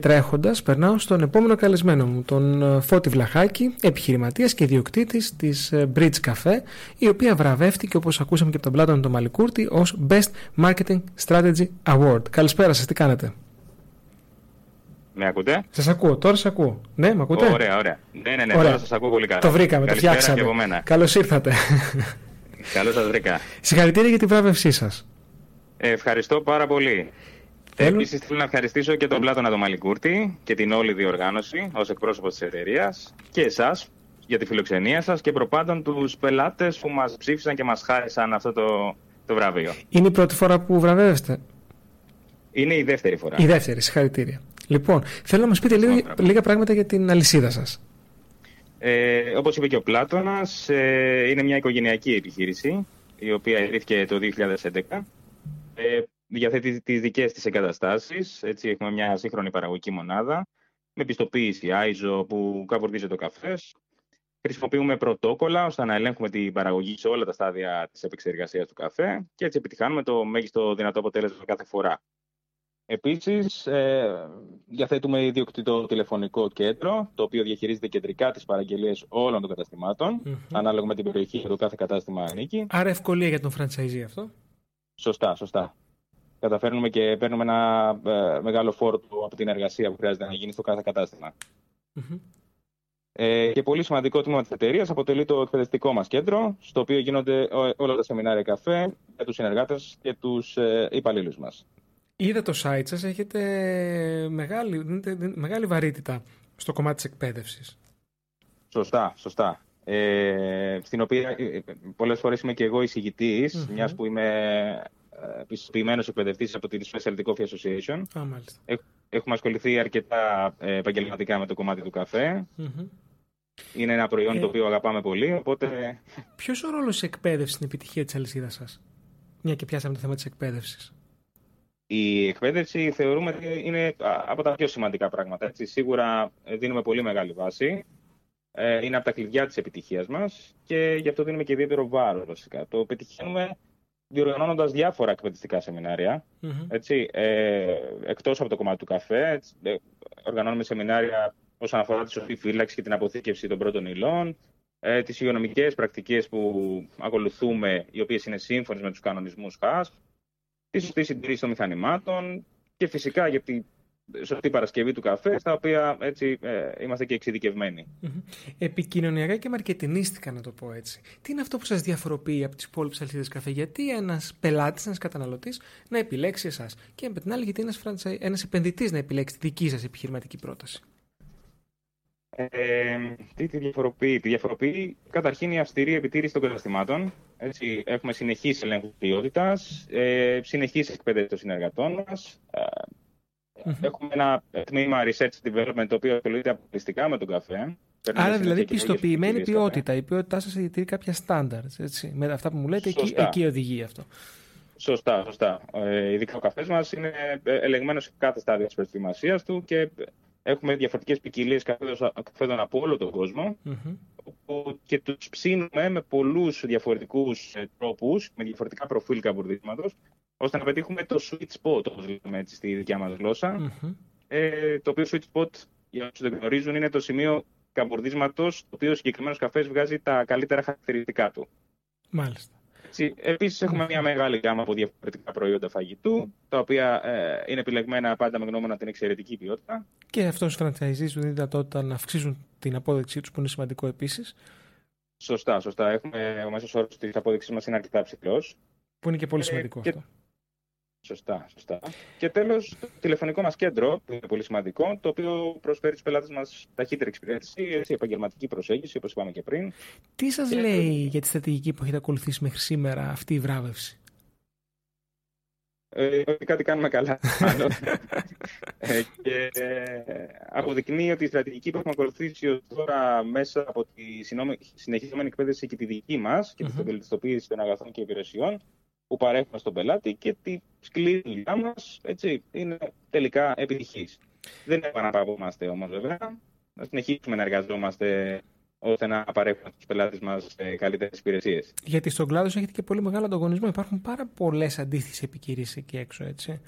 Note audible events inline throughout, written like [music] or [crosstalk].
Τρέχοντας, περνάω στον επόμενο καλεσμένο μου, τον ε, Φώτη Βλαχάκη, επιχειρηματίας και ιδιοκτήτης της ε, Bridge Cafe, η οποία βραβεύτηκε, όπως ακούσαμε και από τον Πλάτων τον Μαλικούρτη, ως Best Marketing Strategy Award. Καλησπέρα σας, τι κάνετε; Με ακούτε; Σας ακούω, τώρα σας ακούω. Ναι, με ακούτε; Ωραία, ωραία. Ναι, ναι, ναι, ωραία. τώρα σας ακούω πολύ καλά. Το βρήκαμε, το φτιάξαμε. Καλώς ήρθατε. Καλώς σας βρήκα. Συγχαρητήρια για την βράβευσή σας. Ε, ευχαριστώ πάρα πολύ. Θέλω... Επίσης, θέλω να ευχαριστήσω και τον Πλάτωνα τον Μαλικούρτη και την όλη διοργάνωση ως εκπρόσωπος της εταιρείας και εσάς για τη φιλοξενία σας και προπάντων τους πελάτες που μας ψήφισαν και μας χάρισαν αυτό το, το βραβείο. Είναι η πρώτη φορά που βραβεύεστε; Είναι η δεύτερη φορά. Η δεύτερη, συγχαρητήρια. Λοιπόν, θέλω να μας πείτε λίγα, λίγα πράγματα για την αλυσίδα σας. Ε, Όπως είπε και ο Πλάτωνας, ε, είναι μια οικογενειακή επιχείρηση η οποία ιδρύθηκε το 2011. Ε, διαθέτει τις δικές της εγκαταστάσεις. Έτσι, έχουμε μια σύγχρονη παραγωγική μονάδα με πιστοποίηση ISO που καπορδίζει το καφές. Χρησιμοποιούμε πρωτόκολλα ώστε να ελέγχουμε την παραγωγή σε όλα τα στάδια της επεξεργασίας του καφέ και έτσι επιτυχάνουμε το μέγιστο δυνατό αποτέλεσμα κάθε φορά. Επίσης, ε, διαθέτουμε ιδιοκτητό τηλεφωνικό κέντρο, το οποίο διαχειρίζεται κεντρικά τις παραγγελίες όλων των καταστηματων ανάλογα με την περιοχή που το κάθε κατάστημα ανήκει. Άρα, ευκολία για τον franchisee αυτό. Σωστά, σωστά καταφέρνουμε και παίρνουμε ένα ε, μεγάλο φόρτο από την εργασία που χρειάζεται να γίνει στο κάθε Ε, και πολύ σημαντικό τμήμα της εταιρείας αποτελεί το εκπαιδευτικό μας κέντρο, στο οποίο γίνονται όλα τα σεμινάρια καφέ για τους συνεργάτες και τους ε, υπαλλήλους μας. Είδα το site σας, έχετε μεγάλη, μεγάλη βαρύτητα στο κομμάτι της εκπαίδευσης. Σωστά, σωστά. Ε, στην οποία ε, ε, πολλές φορές είμαι και εγώ εισηγητής, mm-hmm. μιας που είμαι πιστοποιημένος εκπαιδευτής από την Specialty Coffee Association. Έχουμε ασχοληθεί αρκετά ε, επαγγελματικά με το κομμάτι του καφε Είναι ένα προϊόν ε, το οποίο αγαπάμε πολύ, οπότε... Ποιος ο ρόλος της εκπαίδευσης στην επιτυχία της αλυσίδας σας, μια και πιάσαμε το θέμα της εκπαίδευσης. Η εκπαίδευση θεωρούμε ότι είναι από τα πιο σημαντικά πράγματα. Έτσι. Σίγουρα ε, δίνουμε πολύ μεγάλη βάση. Είναι από τα κλειδιά της επιτυχίας μας και γι' αυτό δίνουμε και ιδιαίτερο βάρος βασικά. Το πετυχαίνουμε διοργανώνοντας διάφορα εκπαιδευτικά σεμινάρια. Mm-hmm. Έτσι, ε, εκτός από το κομμάτι του καφέ, έτσι, ε, οργανώνουμε σεμινάρια όσον αφορά τη σωστή φύλαξη και την αποθήκευση των πρώτων υλών, ε, τις υγειονομικές πρακτικές που ακολουθούμε, οι οποίες είναι σύμφωνες με τους κανονισμούς ΧΑΣ, τη σωστή συντήρηση των μηχανημάτων και φυσικά γιατί σωστή παρασκευή του καφέ, στα οποία έτσι ε, είμαστε και εξειδικευμένοι. Επικοινωνιακά και μαρκετινίστικα, να το πω έτσι. Τι είναι αυτό που σας διαφοροποιεί από τις υπόλοιπες αλυσίδες καφέ, Γιατί ένας πελάτης, ένας καταναλωτής να επιλέξει εσάς, και με την άλλη, γιατί ένας ένας επενδυτής να επιλέξει τη δική σας επιχειρηματική πρόταση; Ε, τι τη διαφοροποιεί; Τη διαφοροποιεί καταρχήν η αυστηρή επιτήρηση των καταστημάτων. Έτσι, έχουμε συνεχή ελέγχους ποιότητας, ε, συνεχή εκπαίδευση των συνεργατών μας, ε, Έχουμε ένα τμήμα research development το οποίο ασχολείται αποκλειστικά με τον καφέ. Άρα δηλαδή πιστοποιημένη ποιότητα. Η ποιότητά σας διατηρεί κάποια standards. Με αυτά που μου λέτε, εκεί, εκεί οδηγεί αυτό. Σωστά, σωστά. Ε, ειδικά ο καφές μας είναι ελεγμένος σε κάθε στάδιο της προετοιμασίας του και έχουμε διαφορετικές ποικιλίες καφέδων από όλο τον κόσμο. Και τους ψήνουμε με πολλούς διαφορετικούς ε, τρόπους, με διαφορετικά προφίλ καμπουρδίσματο, ώστε να πετύχουμε το sweet spot, όπως λέμε έτσι στη δικιά μας γλώσσα. Ε, το οποίο sweet spot, για όσους δεν γνωρίζουν, είναι το σημείο καμπουρδίσματος, το οποίο ο συγκεκριμένος καφές βγάζει τα καλύτερα χαρακτηριστικά του. Μάλιστα. Επίσης έχουμε μια μεγάλη γάμα από διαφορετικά προϊόντα φαγητού, τα οποία ε, είναι επιλεγμένα πάντα με γνώμονα την εξαιρετική ποιότητα. Και αυτός στους franchisees του δίνει δυνατότητα να αυξήσουν την απόδειξή τους, που είναι σημαντικό επίσης. Σωστά, σωστά. Έχουμε, ο μέσος όρος της απόδειξής μας είναι αρκετά ψηλός. Που είναι και πολύ ε, σημαντικό αυτό. Σωστά, σωστά. Και τέλος, το τηλεφωνικό μας κέντρο, που είναι πολύ σημαντικό, το οποίο προσφέρει στους πελάτες μας ταχύτερη εξυπηρέτηση, έτσι, επαγγελματική προσέγγιση, όπως είπαμε και πριν. Τι σας λέει για τη στρατηγική που έχετε ακολουθήσει μέχρι σήμερα αυτή η βράβευση; ε, ότι κάτι κάνουμε καλά. [laughs] ε, και ε, αποδεικνύει ότι η στρατηγική που έχουμε ακολουθήσει τώρα μέσα από τη συνεχιζόμενη εκπαίδευση και τη δική μας και mm-hmm. τη βελτιστοποίηση των αγαθών και υπηρεσιών που παρέχουμε στον πελάτη και τη σκληρή δουλειά μας είναι τελικά επιτυχής. Δεν επαναπαυόμαστε όμως βέβαια. Να συνεχίσουμε να εργαζόμαστε ώστε να παρέχουμε στους πελάτες μας ε, καλύτερες υπηρεσίες. Γιατί στον κλάδο έχετε και πολύ μεγάλο ανταγωνισμό. Υπάρχουν πάρα πολλές αντίθετες επιχειρήσεις εκεί έξω, έτσι.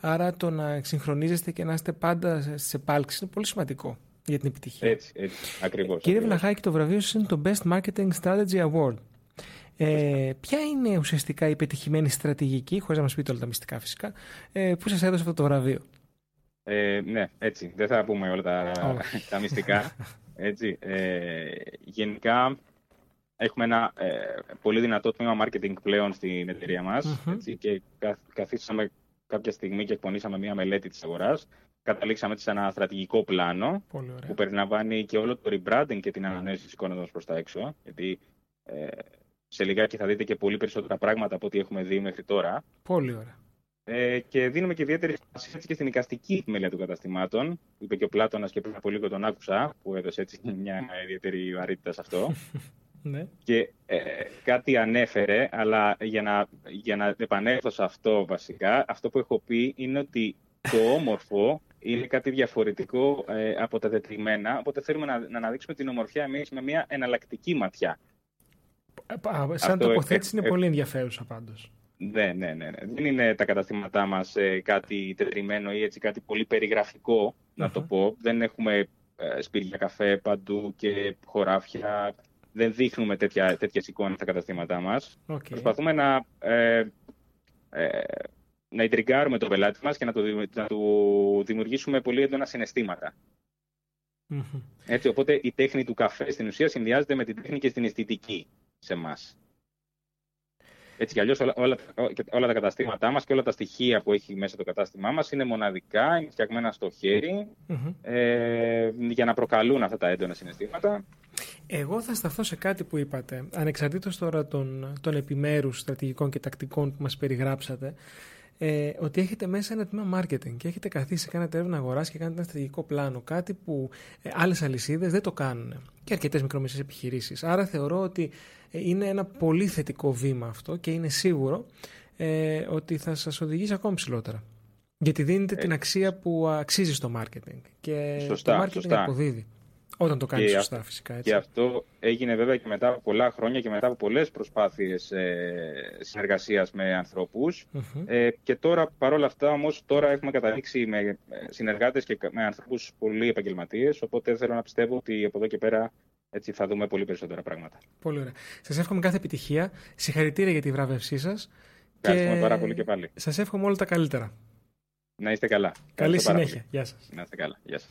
Άρα το να εξυγχρονίζεστε και να είστε πάντα σε επάλξει είναι πολύ σημαντικό για την επιτυχία. Έτσι, έτσι. Ακριβώς. Κύριε Βλαχάκη, το βραβείο σας είναι το Best Marketing Strategy Award. Ε, ποια είναι ουσιαστικά η πετυχημένη στρατηγική, χωρίς να μας πείτε όλα τα μυστικά φυσικά, ε, που σας έδωσε αυτό το βραβείο; Ε, ναι, έτσι. Δεν θα πούμε όλα τα, [laughs] τα μυστικά. Έτσι. Ε, γενικά, έχουμε ένα ε, πολύ δυνατό τμήμα marketing πλέον στην εταιρεία μας mm-hmm. και καθίσαμε κάποια στιγμή και εκπονήσαμε μια μελέτη της αγοράς. Καταλήξαμε σε ένα στρατηγικό πλάνο που περιλαμβάνει και όλο το rebranding και την ανανέωση της εικόνας μας προς τα έξω. Γιατί ε, σε λιγάκι θα δείτε και πολύ περισσότερα πράγματα από ό,τι έχουμε δει μέχρι τώρα. Πολύ ωραία. Ε, και δίνουμε και ιδιαίτερη σημασία και στην οικαστική επιμέλεια των καταστημάτων. Είπε και ο Πλάτωνας και πριν από λίγο τον άκουσα, που έδωσε έτσι [laughs] μια ιδιαίτερη βαρύτητα σε αυτό. Ναι. Και ε, κάτι ανέφερε, αλλά για να, για να επανέλθω σε αυτό βασικά, αυτό που έχω πει είναι ότι το όμορφο είναι κάτι διαφορετικό ε, από τα τετριμένα, οπότε θέλουμε να, να αναδείξουμε την ομορφιά εμείς με μια εναλλακτική ματιά. Σαν τοποθέτηση είναι πολύ ενδιαφέρουσα πάντως. Ναι, ναι, ναι, ναι. Δεν είναι τα καταστήματά μας ε, κάτι τετριμένο ή έτσι κάτι πολύ να το πω. Δεν έχουμε ε, σπίτια καφέ παντού και χωράφια. Δεν δείχνουμε τέτοια, τέτοιες εικόνες στα καταστήματά μας. Okay. Προσπαθούμε να, ε, ε, να ιντριγκάρουμε τον πελάτη μας και να, το, να του δημιουργήσουμε πολύ έντονα Έτσι, οπότε η τέχνη του καφέ στην ουσία συνδυάζεται με την τέχνη και στην αισθητική σε εμά. Έτσι κι αλλιώς όλα, όλα, όλα, τα καταστήματά μας και όλα τα στοιχεία που έχει μέσα το κατάστημά μας είναι μοναδικά, είναι φτιαγμένα στο χερι ε, για να προκαλούν αυτά τα έντονα συναισθήματα. Εγώ θα σταθώ σε κάτι που είπατε, ανεξαρτήτως τώρα των, των επιμέρους στρατηγικών και τακτικών που μας περιγράψατε, ε, ότι έχετε μέσα ένα τμήμα marketing και έχετε καθίσει, κάνετε έρευνα αγοράς και κάνετε ένα στρατηγικό πλάνο. Κάτι που ε, άλλες αλυσίδες δεν το κάνουν. Και αρκετές μικρομεσαίες επιχειρήσεις. Άρα θεωρώ ότι ε, είναι ένα πολύ θετικό βήμα αυτό και είναι σίγουρο ε, ότι θα σας οδηγήσει ακόμη ψηλότερα. Γιατί δίνετε την αξία που αξίζει στο marketing. Και σωστά, το marketing σωστά. αποδίδει. Όταν το κάνεις σωστά, φυσικά. Έτσι. Και αυτό έγινε βέβαια και μετά από πολλά χρόνια και μετά από πολλές προσπάθειες ε, συνεργασίας με ανθρωπου Ε, και τώρα, παρόλα αυτά, όμως, τώρα έχουμε καταλήξει με ε, συνεργάτες και με ανθρώπους πολύ επαγγελματίες. Οπότε θέλω να πιστεύω ότι από εδώ και πέρα έτσι θα δούμε πολύ περισσότερα πράγματα. Πολύ ωραία. Σας εύχομαι κάθε επιτυχία. Συγχαρητήρια για τη βράβευσή σας. Ευχαριστούμε και... πάρα πολύ και πάλι. Σας εύχομαι όλα τα καλύτερα. Να είστε καλά. Καλή συνέχεια. Γεια σας. Να είστε καλά. Γεια σας.